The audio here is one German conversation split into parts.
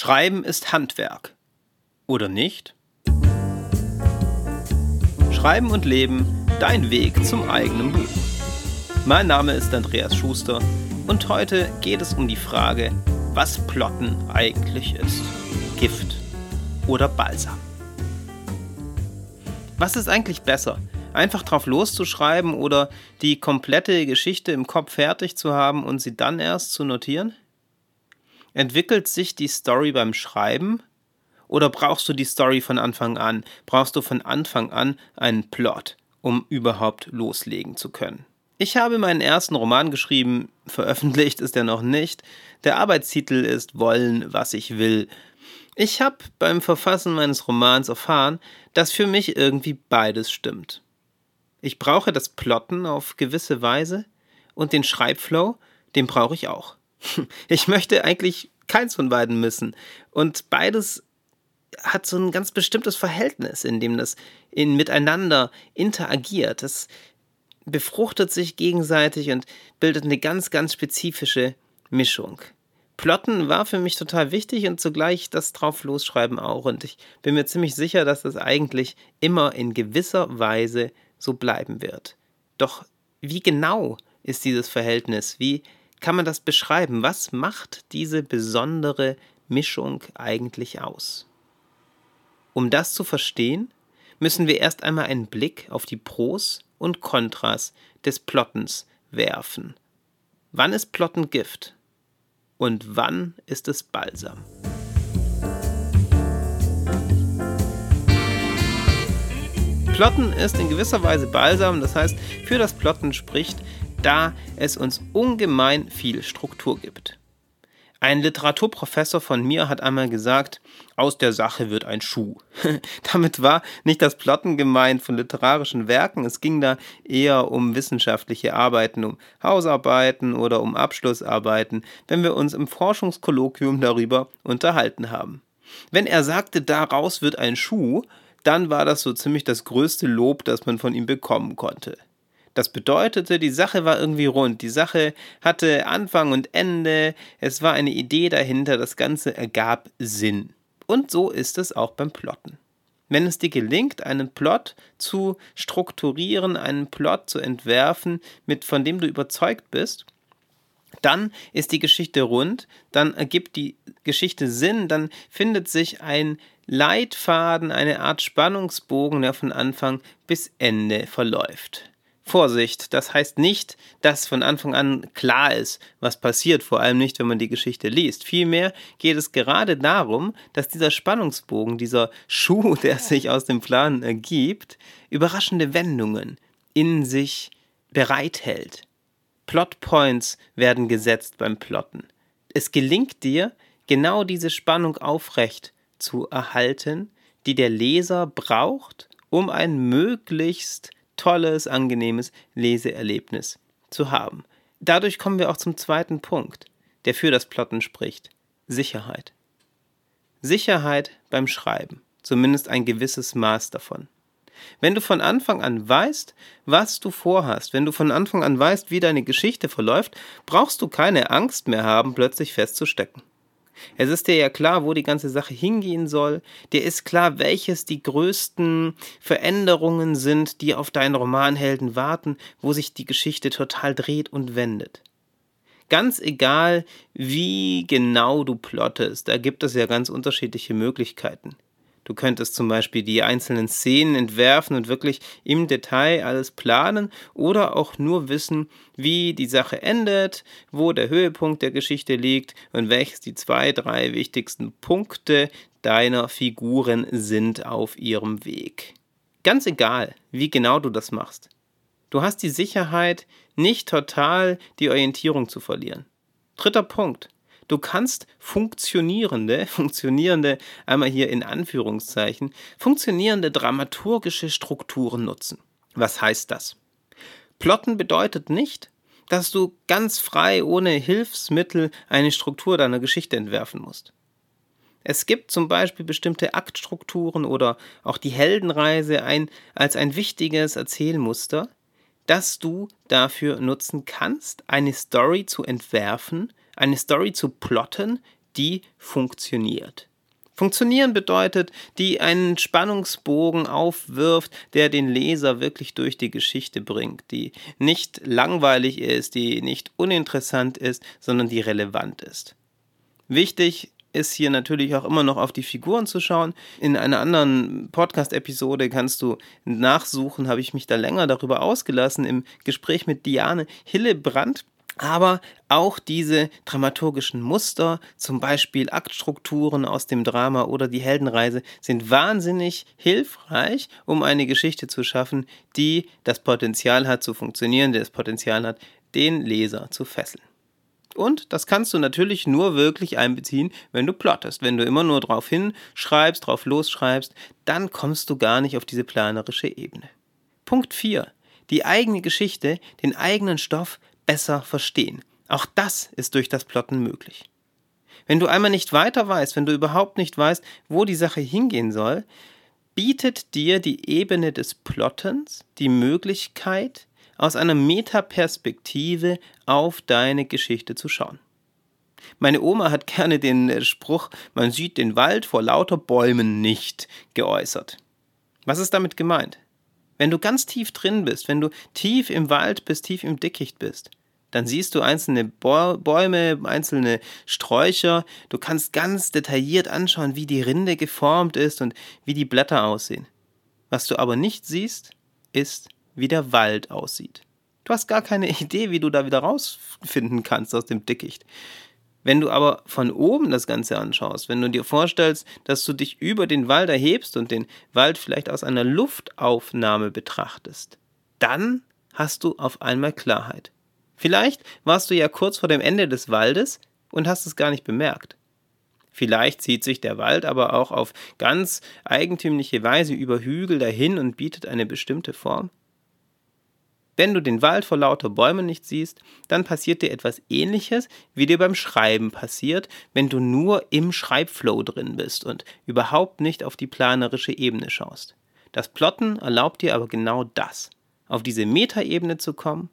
Schreiben ist Handwerk. Oder nicht? Schreiben und Leben, dein Weg zum eigenen Buch. Mein Name ist Andreas Schuster und heute geht es um die Frage, was Plotten eigentlich ist. Gift oder Balsam. Was ist eigentlich besser? Einfach drauf loszuschreiben oder die komplette Geschichte im Kopf fertig zu haben und sie dann erst zu notieren? Entwickelt sich die Story beim Schreiben? Oder brauchst du die Story von Anfang an? Brauchst du von Anfang an einen Plot, um überhaupt loslegen zu können? Ich habe meinen ersten Roman geschrieben, veröffentlicht ist er noch nicht. Der Arbeitstitel ist Wollen, was ich will. Ich habe beim Verfassen meines Romans erfahren, dass für mich irgendwie beides stimmt. Ich brauche das Plotten auf gewisse Weise und den Schreibflow, den brauche ich auch. Ich möchte eigentlich keins von beiden missen. Und beides hat so ein ganz bestimmtes Verhältnis, in dem das in miteinander interagiert. Das befruchtet sich gegenseitig und bildet eine ganz, ganz spezifische Mischung. Plotten war für mich total wichtig und zugleich das drauf losschreiben auch. Und ich bin mir ziemlich sicher, dass das eigentlich immer in gewisser Weise so bleiben wird. Doch wie genau ist dieses Verhältnis? Wie kann man das beschreiben? Was macht diese besondere Mischung eigentlich aus? Um das zu verstehen, müssen wir erst einmal einen Blick auf die Pros und Kontras des Plottens werfen. Wann ist Plotten Gift? Und wann ist es Balsam? Plotten ist in gewisser Weise Balsam, das heißt, für das Plotten spricht, da es uns ungemein viel Struktur gibt. Ein Literaturprofessor von mir hat einmal gesagt, aus der Sache wird ein Schuh. Damit war nicht das Plotten gemeint von literarischen Werken, es ging da eher um wissenschaftliche Arbeiten, um Hausarbeiten oder um Abschlussarbeiten, wenn wir uns im Forschungskolloquium darüber unterhalten haben. Wenn er sagte, daraus wird ein Schuh, dann war das so ziemlich das größte Lob, das man von ihm bekommen konnte. Das bedeutete, die Sache war irgendwie rund. Die Sache hatte Anfang und Ende. Es war eine Idee dahinter. Das Ganze ergab Sinn. Und so ist es auch beim Plotten. Wenn es dir gelingt, einen Plot zu strukturieren, einen Plot zu entwerfen, mit, von dem du überzeugt bist, dann ist die Geschichte rund, dann ergibt die Geschichte Sinn, dann findet sich ein Leitfaden, eine Art Spannungsbogen, der von Anfang bis Ende verläuft. Vorsicht, das heißt nicht, dass von Anfang an klar ist, was passiert, vor allem nicht, wenn man die Geschichte liest. Vielmehr geht es gerade darum, dass dieser Spannungsbogen, dieser Schuh, der sich aus dem Plan ergibt, überraschende Wendungen in sich bereithält. Plotpoints werden gesetzt beim Plotten. Es gelingt dir, genau diese Spannung aufrecht zu erhalten, die der Leser braucht, um ein möglichst tolles, angenehmes Leseerlebnis zu haben. Dadurch kommen wir auch zum zweiten Punkt, der für das Plotten spricht. Sicherheit. Sicherheit beim Schreiben, zumindest ein gewisses Maß davon. Wenn du von Anfang an weißt, was du vorhast, wenn du von Anfang an weißt, wie deine Geschichte verläuft, brauchst du keine Angst mehr haben, plötzlich festzustecken. Es ist dir ja klar, wo die ganze Sache hingehen soll. Dir ist klar, welches die größten Veränderungen sind, die auf deinen Romanhelden warten, wo sich die Geschichte total dreht und wendet. Ganz egal, wie genau du plottest, da gibt es ja ganz unterschiedliche Möglichkeiten. Du könntest zum Beispiel die einzelnen Szenen entwerfen und wirklich im Detail alles planen oder auch nur wissen, wie die Sache endet, wo der Höhepunkt der Geschichte liegt und welches die zwei, drei wichtigsten Punkte deiner Figuren sind auf ihrem Weg. Ganz egal, wie genau du das machst. Du hast die Sicherheit, nicht total die Orientierung zu verlieren. Dritter Punkt. Du kannst funktionierende, funktionierende, einmal hier in Anführungszeichen, funktionierende dramaturgische Strukturen nutzen. Was heißt das? Plotten bedeutet nicht, dass du ganz frei ohne Hilfsmittel eine Struktur deiner Geschichte entwerfen musst. Es gibt zum Beispiel bestimmte Aktstrukturen oder auch die Heldenreise ein, als ein wichtiges Erzählmuster, das du dafür nutzen kannst, eine Story zu entwerfen, eine Story zu plotten, die funktioniert. Funktionieren bedeutet, die einen Spannungsbogen aufwirft, der den Leser wirklich durch die Geschichte bringt, die nicht langweilig ist, die nicht uninteressant ist, sondern die relevant ist. Wichtig ist hier natürlich auch immer noch auf die Figuren zu schauen. In einer anderen Podcast-Episode kannst du nachsuchen, habe ich mich da länger darüber ausgelassen, im Gespräch mit Diane Hillebrand aber auch diese dramaturgischen Muster, zum Beispiel Aktstrukturen aus dem Drama oder die Heldenreise, sind wahnsinnig hilfreich, um eine Geschichte zu schaffen, die das Potenzial hat zu funktionieren, die das Potenzial hat, den Leser zu fesseln. Und das kannst du natürlich nur wirklich einbeziehen, wenn du plottest. Wenn du immer nur drauf hinschreibst, drauf losschreibst, dann kommst du gar nicht auf diese planerische Ebene. Punkt 4. Die eigene Geschichte, den eigenen Stoff besser verstehen. Auch das ist durch das Plotten möglich. Wenn du einmal nicht weiter weißt, wenn du überhaupt nicht weißt, wo die Sache hingehen soll, bietet dir die Ebene des Plottens die Möglichkeit, aus einer Metaperspektive auf deine Geschichte zu schauen. Meine Oma hat gerne den Spruch, man sieht den Wald vor lauter Bäumen nicht, geäußert. Was ist damit gemeint? Wenn du ganz tief drin bist, wenn du tief im Wald bist, tief im Dickicht bist, dann siehst du einzelne Bäume, einzelne Sträucher. Du kannst ganz detailliert anschauen, wie die Rinde geformt ist und wie die Blätter aussehen. Was du aber nicht siehst, ist, wie der Wald aussieht. Du hast gar keine Idee, wie du da wieder rausfinden kannst aus dem Dickicht. Wenn du aber von oben das Ganze anschaust, wenn du dir vorstellst, dass du dich über den Wald erhebst und den Wald vielleicht aus einer Luftaufnahme betrachtest, dann hast du auf einmal Klarheit. Vielleicht warst du ja kurz vor dem Ende des Waldes und hast es gar nicht bemerkt. Vielleicht zieht sich der Wald aber auch auf ganz eigentümliche Weise über Hügel dahin und bietet eine bestimmte Form. Wenn du den Wald vor lauter Bäumen nicht siehst, dann passiert dir etwas ähnliches, wie dir beim Schreiben passiert, wenn du nur im Schreibflow drin bist und überhaupt nicht auf die planerische Ebene schaust. Das Plotten erlaubt dir aber genau das, auf diese Metaebene zu kommen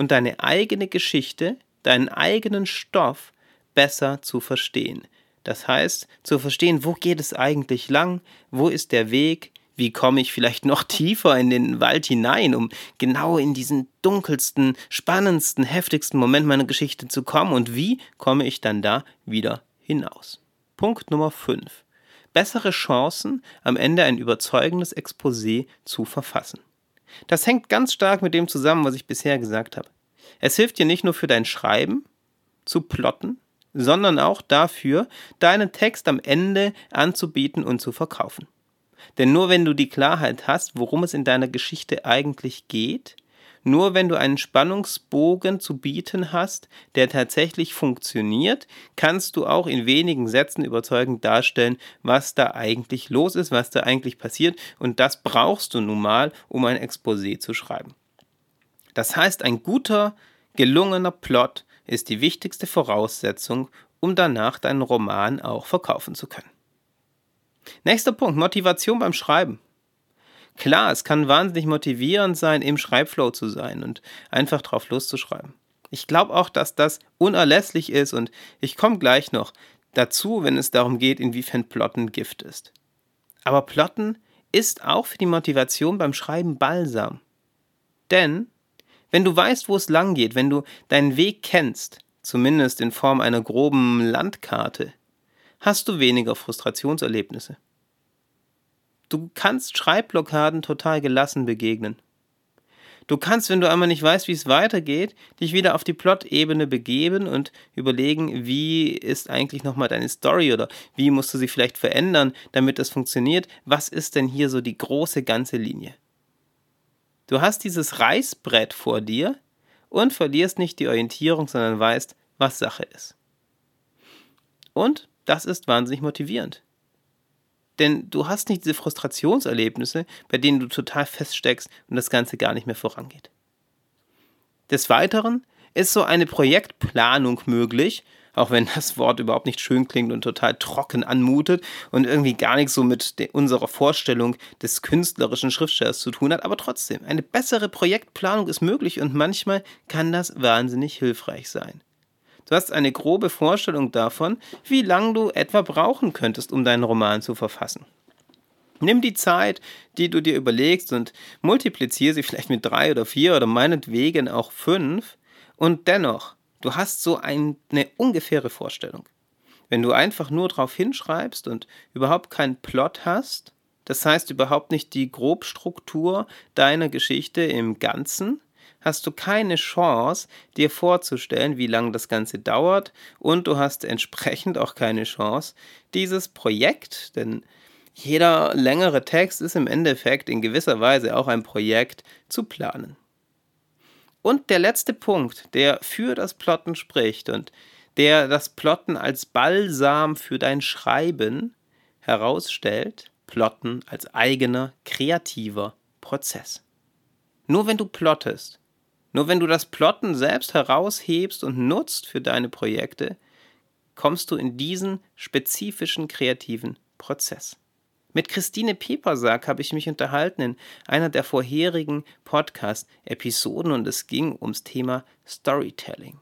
und deine eigene Geschichte, deinen eigenen Stoff besser zu verstehen. Das heißt, zu verstehen, wo geht es eigentlich lang, wo ist der Weg, wie komme ich vielleicht noch tiefer in den Wald hinein, um genau in diesen dunkelsten, spannendsten, heftigsten Moment meiner Geschichte zu kommen und wie komme ich dann da wieder hinaus. Punkt Nummer 5. Bessere Chancen, am Ende ein überzeugendes Exposé zu verfassen. Das hängt ganz stark mit dem zusammen, was ich bisher gesagt habe. Es hilft dir nicht nur für dein Schreiben zu plotten, sondern auch dafür, deinen Text am Ende anzubieten und zu verkaufen. Denn nur wenn du die Klarheit hast, worum es in deiner Geschichte eigentlich geht, nur wenn du einen Spannungsbogen zu bieten hast, der tatsächlich funktioniert, kannst du auch in wenigen Sätzen überzeugend darstellen, was da eigentlich los ist, was da eigentlich passiert. Und das brauchst du nun mal, um ein Exposé zu schreiben. Das heißt, ein guter, gelungener Plot ist die wichtigste Voraussetzung, um danach deinen Roman auch verkaufen zu können. Nächster Punkt, Motivation beim Schreiben. Klar, es kann wahnsinnig motivierend sein, im Schreibflow zu sein und einfach drauf loszuschreiben. Ich glaube auch, dass das unerlässlich ist und ich komme gleich noch dazu, wenn es darum geht, inwiefern Plotten Gift ist. Aber Plotten ist auch für die Motivation beim Schreiben balsam. Denn, wenn du weißt, wo es lang geht, wenn du deinen Weg kennst, zumindest in Form einer groben Landkarte, hast du weniger Frustrationserlebnisse. Du kannst Schreibblockaden total gelassen begegnen. Du kannst, wenn du einmal nicht weißt, wie es weitergeht, dich wieder auf die Plot-Ebene begeben und überlegen, wie ist eigentlich nochmal deine Story oder wie musst du sie vielleicht verändern, damit das funktioniert. Was ist denn hier so die große ganze Linie? Du hast dieses Reißbrett vor dir und verlierst nicht die Orientierung, sondern weißt, was Sache ist. Und das ist wahnsinnig motivierend. Denn du hast nicht diese Frustrationserlebnisse, bei denen du total feststeckst und das Ganze gar nicht mehr vorangeht. Des Weiteren ist so eine Projektplanung möglich, auch wenn das Wort überhaupt nicht schön klingt und total trocken anmutet und irgendwie gar nichts so mit unserer Vorstellung des künstlerischen Schriftstellers zu tun hat, aber trotzdem, eine bessere Projektplanung ist möglich und manchmal kann das wahnsinnig hilfreich sein. Du hast eine grobe Vorstellung davon, wie lange du etwa brauchen könntest, um deinen Roman zu verfassen. Nimm die Zeit, die du dir überlegst und multipliziere sie vielleicht mit drei oder vier oder meinetwegen auch fünf und dennoch, du hast so eine ungefähre Vorstellung. Wenn du einfach nur drauf hinschreibst und überhaupt keinen Plot hast, das heißt überhaupt nicht die Grobstruktur deiner Geschichte im Ganzen, hast du keine Chance, dir vorzustellen, wie lange das Ganze dauert und du hast entsprechend auch keine Chance, dieses Projekt, denn jeder längere Text ist im Endeffekt in gewisser Weise auch ein Projekt zu planen. Und der letzte Punkt, der für das Plotten spricht und der das Plotten als Balsam für dein Schreiben herausstellt, Plotten als eigener kreativer Prozess. Nur wenn du plottest, nur wenn du das Plotten selbst heraushebst und nutzt für deine Projekte, kommst du in diesen spezifischen kreativen Prozess. Mit Christine Pepersack habe ich mich unterhalten in einer der vorherigen Podcast-Episoden und es ging ums Thema Storytelling.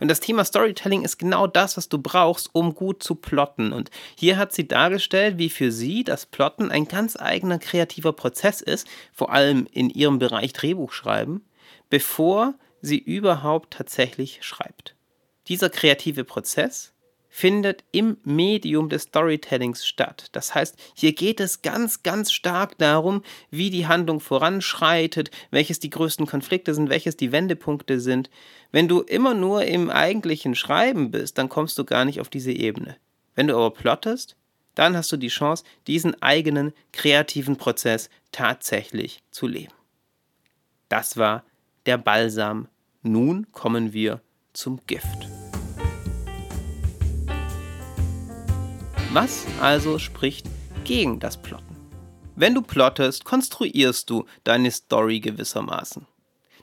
Und das Thema Storytelling ist genau das, was du brauchst, um gut zu plotten. Und hier hat sie dargestellt, wie für sie das Plotten ein ganz eigener kreativer Prozess ist, vor allem in ihrem Bereich Drehbuchschreiben, bevor sie überhaupt tatsächlich schreibt. Dieser kreative Prozess findet im Medium des Storytellings statt. Das heißt, hier geht es ganz, ganz stark darum, wie die Handlung voranschreitet, welches die größten Konflikte sind, welches die Wendepunkte sind. Wenn du immer nur im eigentlichen Schreiben bist, dann kommst du gar nicht auf diese Ebene. Wenn du aber plottest, dann hast du die Chance, diesen eigenen kreativen Prozess tatsächlich zu leben. Das war der Balsam. Nun kommen wir zum Gift. Was also spricht gegen das Plotten? Wenn du plottest, konstruierst du deine Story gewissermaßen.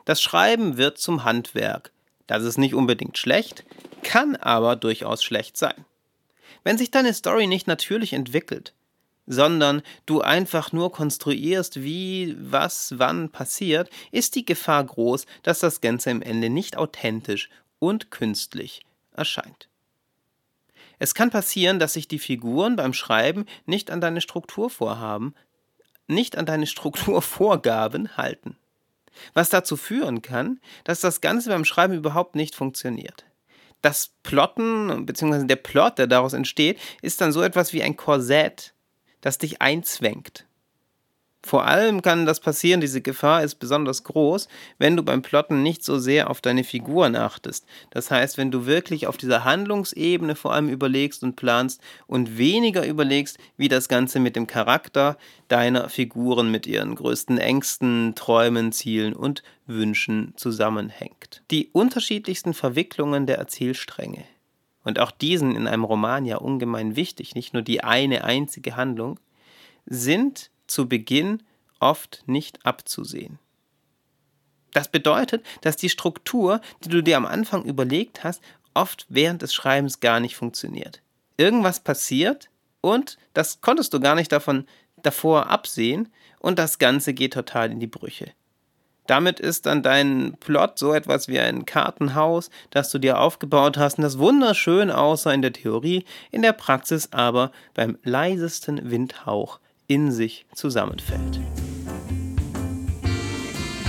Das Schreiben wird zum Handwerk. Das ist nicht unbedingt schlecht, kann aber durchaus schlecht sein. Wenn sich deine Story nicht natürlich entwickelt, sondern du einfach nur konstruierst, wie, was, wann passiert, ist die Gefahr groß, dass das Ganze im Ende nicht authentisch und künstlich erscheint. Es kann passieren, dass sich die Figuren beim Schreiben nicht an deine Strukturvorhaben, nicht an deine Strukturvorgaben halten. Was dazu führen kann, dass das Ganze beim Schreiben überhaupt nicht funktioniert. Das Plotten bzw. der Plot, der daraus entsteht, ist dann so etwas wie ein Korsett, das dich einzwängt. Vor allem kann das passieren, diese Gefahr ist besonders groß, wenn du beim Plotten nicht so sehr auf deine Figuren achtest. Das heißt, wenn du wirklich auf dieser Handlungsebene vor allem überlegst und planst und weniger überlegst, wie das Ganze mit dem Charakter deiner Figuren, mit ihren größten Ängsten, Träumen, Zielen und Wünschen zusammenhängt. Die unterschiedlichsten Verwicklungen der Erzählstränge. Und auch diesen in einem Roman ja ungemein wichtig, nicht nur die eine einzige Handlung, sind zu Beginn oft nicht abzusehen. Das bedeutet, dass die Struktur, die du dir am Anfang überlegt hast, oft während des Schreibens gar nicht funktioniert. Irgendwas passiert und das konntest du gar nicht davon davor absehen und das Ganze geht total in die Brüche. Damit ist dann dein Plot so etwas wie ein Kartenhaus, das du dir aufgebaut hast und das wunderschön aussah in der Theorie, in der Praxis aber beim leisesten Windhauch in sich zusammenfällt.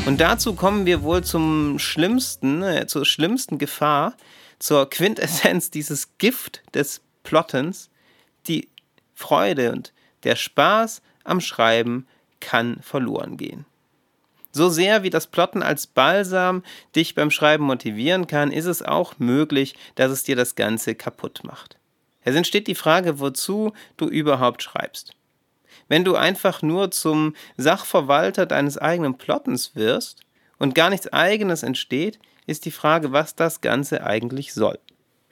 Und dazu kommen wir wohl zum schlimmsten, äh, zur schlimmsten Gefahr, zur Quintessenz dieses Gift des Plottens. Die Freude und der Spaß am Schreiben kann verloren gehen. So sehr wie das Plotten als Balsam dich beim Schreiben motivieren kann, ist es auch möglich, dass es dir das Ganze kaputt macht. Es entsteht die Frage, wozu du überhaupt schreibst. Wenn du einfach nur zum Sachverwalter deines eigenen Plottens wirst und gar nichts eigenes entsteht, ist die Frage, was das Ganze eigentlich soll.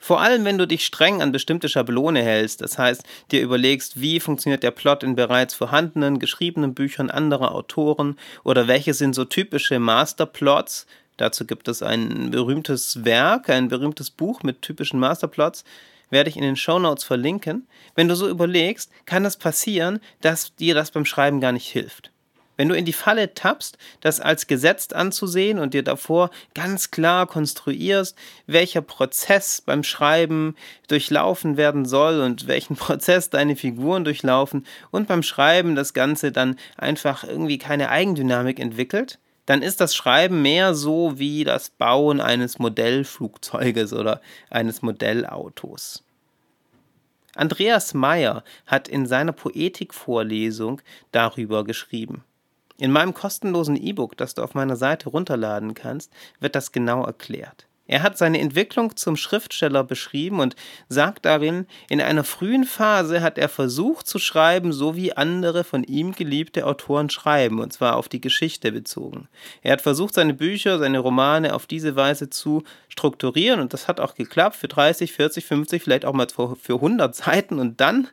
Vor allem, wenn du dich streng an bestimmte Schablone hältst, das heißt, dir überlegst, wie funktioniert der Plot in bereits vorhandenen, geschriebenen Büchern anderer Autoren oder welche sind so typische Masterplots. Dazu gibt es ein berühmtes Werk, ein berühmtes Buch mit typischen Masterplots werde ich in den Show Notes verlinken. Wenn du so überlegst, kann es passieren, dass dir das beim Schreiben gar nicht hilft. Wenn du in die Falle tappst, das als gesetzt anzusehen und dir davor ganz klar konstruierst, welcher Prozess beim Schreiben durchlaufen werden soll und welchen Prozess deine Figuren durchlaufen und beim Schreiben das Ganze dann einfach irgendwie keine Eigendynamik entwickelt, dann ist das Schreiben mehr so wie das Bauen eines Modellflugzeuges oder eines Modellautos. Andreas Meyer hat in seiner Poetikvorlesung darüber geschrieben. In meinem kostenlosen E-Book, das du auf meiner Seite runterladen kannst, wird das genau erklärt. Er hat seine Entwicklung zum Schriftsteller beschrieben und sagt darin, in einer frühen Phase hat er versucht zu schreiben, so wie andere von ihm geliebte Autoren schreiben, und zwar auf die Geschichte bezogen. Er hat versucht, seine Bücher, seine Romane auf diese Weise zu strukturieren und das hat auch geklappt für 30, 40, 50, vielleicht auch mal für 100 Seiten und dann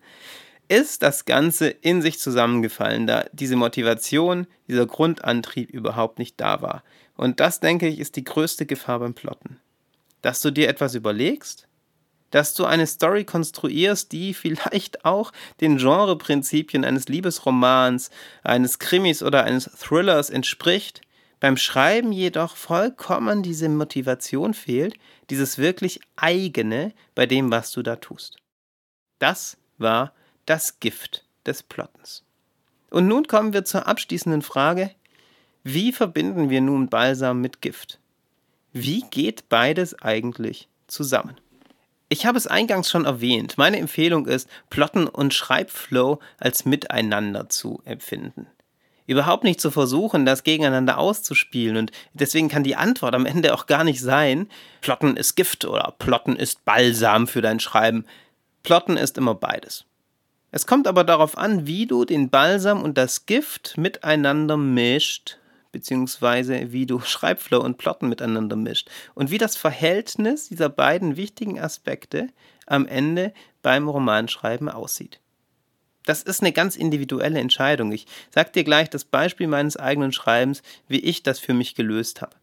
ist das Ganze in sich zusammengefallen, da diese Motivation, dieser Grundantrieb überhaupt nicht da war. Und das, denke ich, ist die größte Gefahr beim Plotten. Dass du dir etwas überlegst, dass du eine Story konstruierst, die vielleicht auch den Genreprinzipien eines Liebesromans, eines Krimis oder eines Thrillers entspricht, beim Schreiben jedoch vollkommen diese Motivation fehlt, dieses wirklich eigene bei dem, was du da tust. Das war das Gift des Plottens. Und nun kommen wir zur abschließenden Frage, wie verbinden wir nun Balsam mit Gift? Wie geht beides eigentlich zusammen? Ich habe es eingangs schon erwähnt. Meine Empfehlung ist, Plotten und Schreibflow als miteinander zu empfinden. Überhaupt nicht zu versuchen, das gegeneinander auszuspielen. Und deswegen kann die Antwort am Ende auch gar nicht sein, Plotten ist Gift oder Plotten ist Balsam für dein Schreiben. Plotten ist immer beides. Es kommt aber darauf an, wie du den Balsam und das Gift miteinander mischt beziehungsweise wie du Schreibflow und Plotten miteinander mischt und wie das Verhältnis dieser beiden wichtigen Aspekte am Ende beim Romanschreiben aussieht. Das ist eine ganz individuelle Entscheidung. Ich sag dir gleich das Beispiel meines eigenen Schreibens, wie ich das für mich gelöst habe.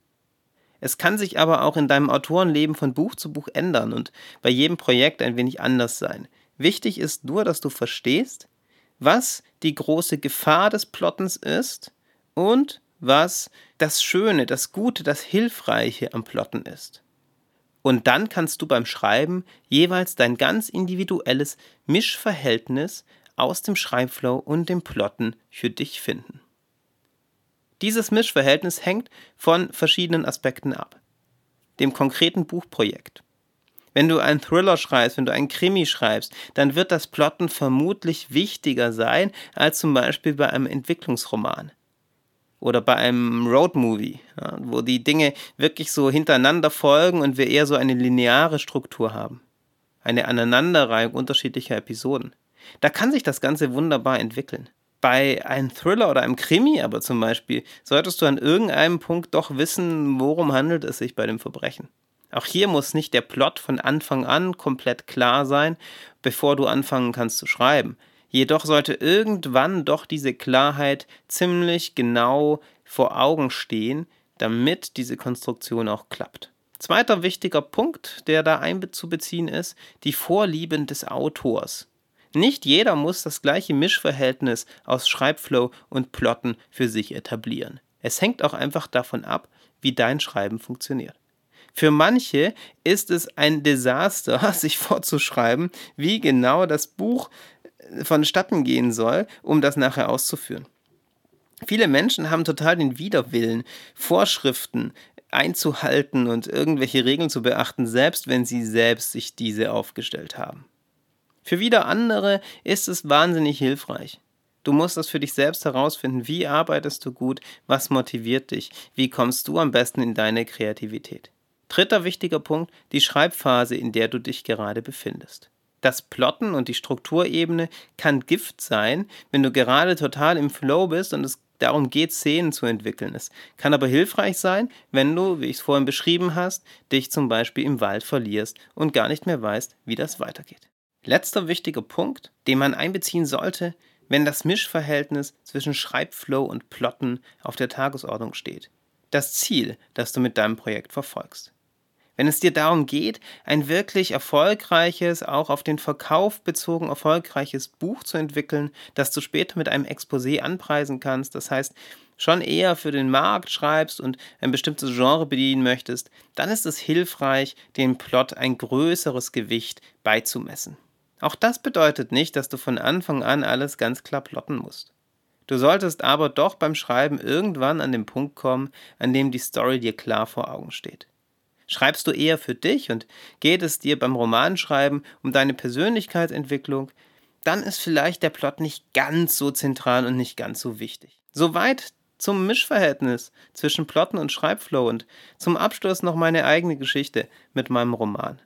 Es kann sich aber auch in deinem Autorenleben von Buch zu Buch ändern und bei jedem Projekt ein wenig anders sein. Wichtig ist nur, dass du verstehst, was die große Gefahr des Plottens ist und was das Schöne, das Gute, das Hilfreiche am Plotten ist. Und dann kannst du beim Schreiben jeweils dein ganz individuelles Mischverhältnis aus dem Schreibflow und dem Plotten für dich finden. Dieses Mischverhältnis hängt von verschiedenen Aspekten ab. Dem konkreten Buchprojekt. Wenn du einen Thriller schreibst, wenn du einen Krimi schreibst, dann wird das Plotten vermutlich wichtiger sein als zum Beispiel bei einem Entwicklungsroman oder bei einem Roadmovie, ja, wo die Dinge wirklich so hintereinander folgen und wir eher so eine lineare Struktur haben. Eine Aneinanderreihung unterschiedlicher Episoden. Da kann sich das Ganze wunderbar entwickeln. Bei einem Thriller oder einem Krimi aber zum Beispiel solltest du an irgendeinem Punkt doch wissen, worum handelt es sich bei dem Verbrechen. Auch hier muss nicht der Plot von Anfang an komplett klar sein, bevor du anfangen kannst zu schreiben. Jedoch sollte irgendwann doch diese Klarheit ziemlich genau vor Augen stehen, damit diese Konstruktion auch klappt. Zweiter wichtiger Punkt, der da einzubeziehen ist, die Vorlieben des Autors. Nicht jeder muss das gleiche Mischverhältnis aus Schreibflow und Plotten für sich etablieren. Es hängt auch einfach davon ab, wie dein Schreiben funktioniert. Für manche ist es ein Desaster, sich vorzuschreiben, wie genau das Buch vonstatten gehen soll, um das nachher auszuführen. Viele Menschen haben total den Widerwillen, Vorschriften einzuhalten und irgendwelche Regeln zu beachten, selbst wenn sie selbst sich diese aufgestellt haben. Für wieder andere ist es wahnsinnig hilfreich. Du musst das für dich selbst herausfinden, wie arbeitest du gut, was motiviert dich, wie kommst du am besten in deine Kreativität. Dritter wichtiger Punkt, die Schreibphase, in der du dich gerade befindest. Das Plotten und die Strukturebene kann Gift sein, wenn du gerade total im Flow bist und es darum geht, Szenen zu entwickeln. Es kann aber hilfreich sein, wenn du, wie ich es vorhin beschrieben hast, dich zum Beispiel im Wald verlierst und gar nicht mehr weißt, wie das weitergeht. Letzter wichtiger Punkt, den man einbeziehen sollte, wenn das Mischverhältnis zwischen Schreibflow und Plotten auf der Tagesordnung steht. Das Ziel, das du mit deinem Projekt verfolgst. Wenn es dir darum geht, ein wirklich erfolgreiches, auch auf den Verkauf bezogen erfolgreiches Buch zu entwickeln, das du später mit einem Exposé anpreisen kannst, das heißt, schon eher für den Markt schreibst und ein bestimmtes Genre bedienen möchtest, dann ist es hilfreich, dem Plot ein größeres Gewicht beizumessen. Auch das bedeutet nicht, dass du von Anfang an alles ganz klar plotten musst. Du solltest aber doch beim Schreiben irgendwann an den Punkt kommen, an dem die Story dir klar vor Augen steht. Schreibst du eher für dich und geht es dir beim Romanschreiben um deine Persönlichkeitsentwicklung, dann ist vielleicht der Plot nicht ganz so zentral und nicht ganz so wichtig. Soweit zum Mischverhältnis zwischen Plotten und Schreibflow und zum Abschluss noch meine eigene Geschichte mit meinem Roman.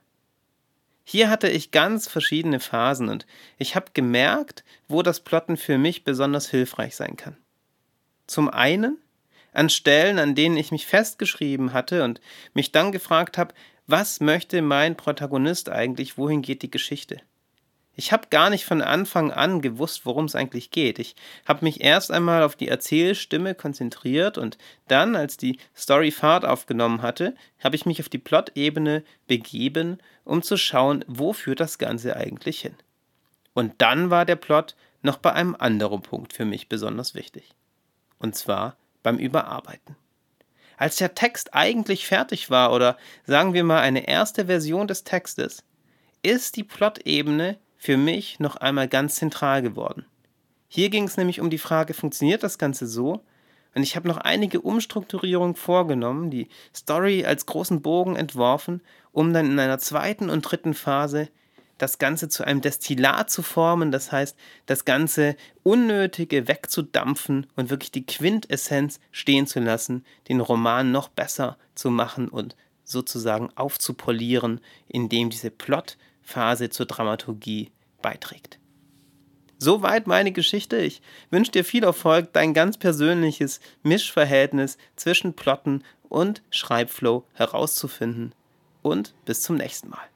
Hier hatte ich ganz verschiedene Phasen und ich habe gemerkt, wo das Plotten für mich besonders hilfreich sein kann. Zum einen an Stellen, an denen ich mich festgeschrieben hatte und mich dann gefragt habe, was möchte mein Protagonist eigentlich, wohin geht die Geschichte? Ich habe gar nicht von Anfang an gewusst, worum es eigentlich geht. Ich habe mich erst einmal auf die Erzählstimme konzentriert und dann, als die Story Fahrt aufgenommen hatte, habe ich mich auf die Plot-Ebene begeben, um zu schauen, wo führt das Ganze eigentlich hin. Und dann war der Plot noch bei einem anderen Punkt für mich besonders wichtig. Und zwar beim Überarbeiten. Als der Text eigentlich fertig war oder sagen wir mal eine erste Version des Textes, ist die Plot-Ebene für mich noch einmal ganz zentral geworden. Hier ging es nämlich um die Frage, funktioniert das Ganze so? Und ich habe noch einige Umstrukturierungen vorgenommen, die Story als großen Bogen entworfen, um dann in einer zweiten und dritten Phase das Ganze zu einem Destillat zu formen, das heißt, das Ganze Unnötige wegzudampfen und wirklich die Quintessenz stehen zu lassen, den Roman noch besser zu machen und sozusagen aufzupolieren, indem diese Plotphase zur Dramaturgie beiträgt. Soweit meine Geschichte. Ich wünsche dir viel Erfolg, dein ganz persönliches Mischverhältnis zwischen Plotten und Schreibflow herauszufinden. Und bis zum nächsten Mal.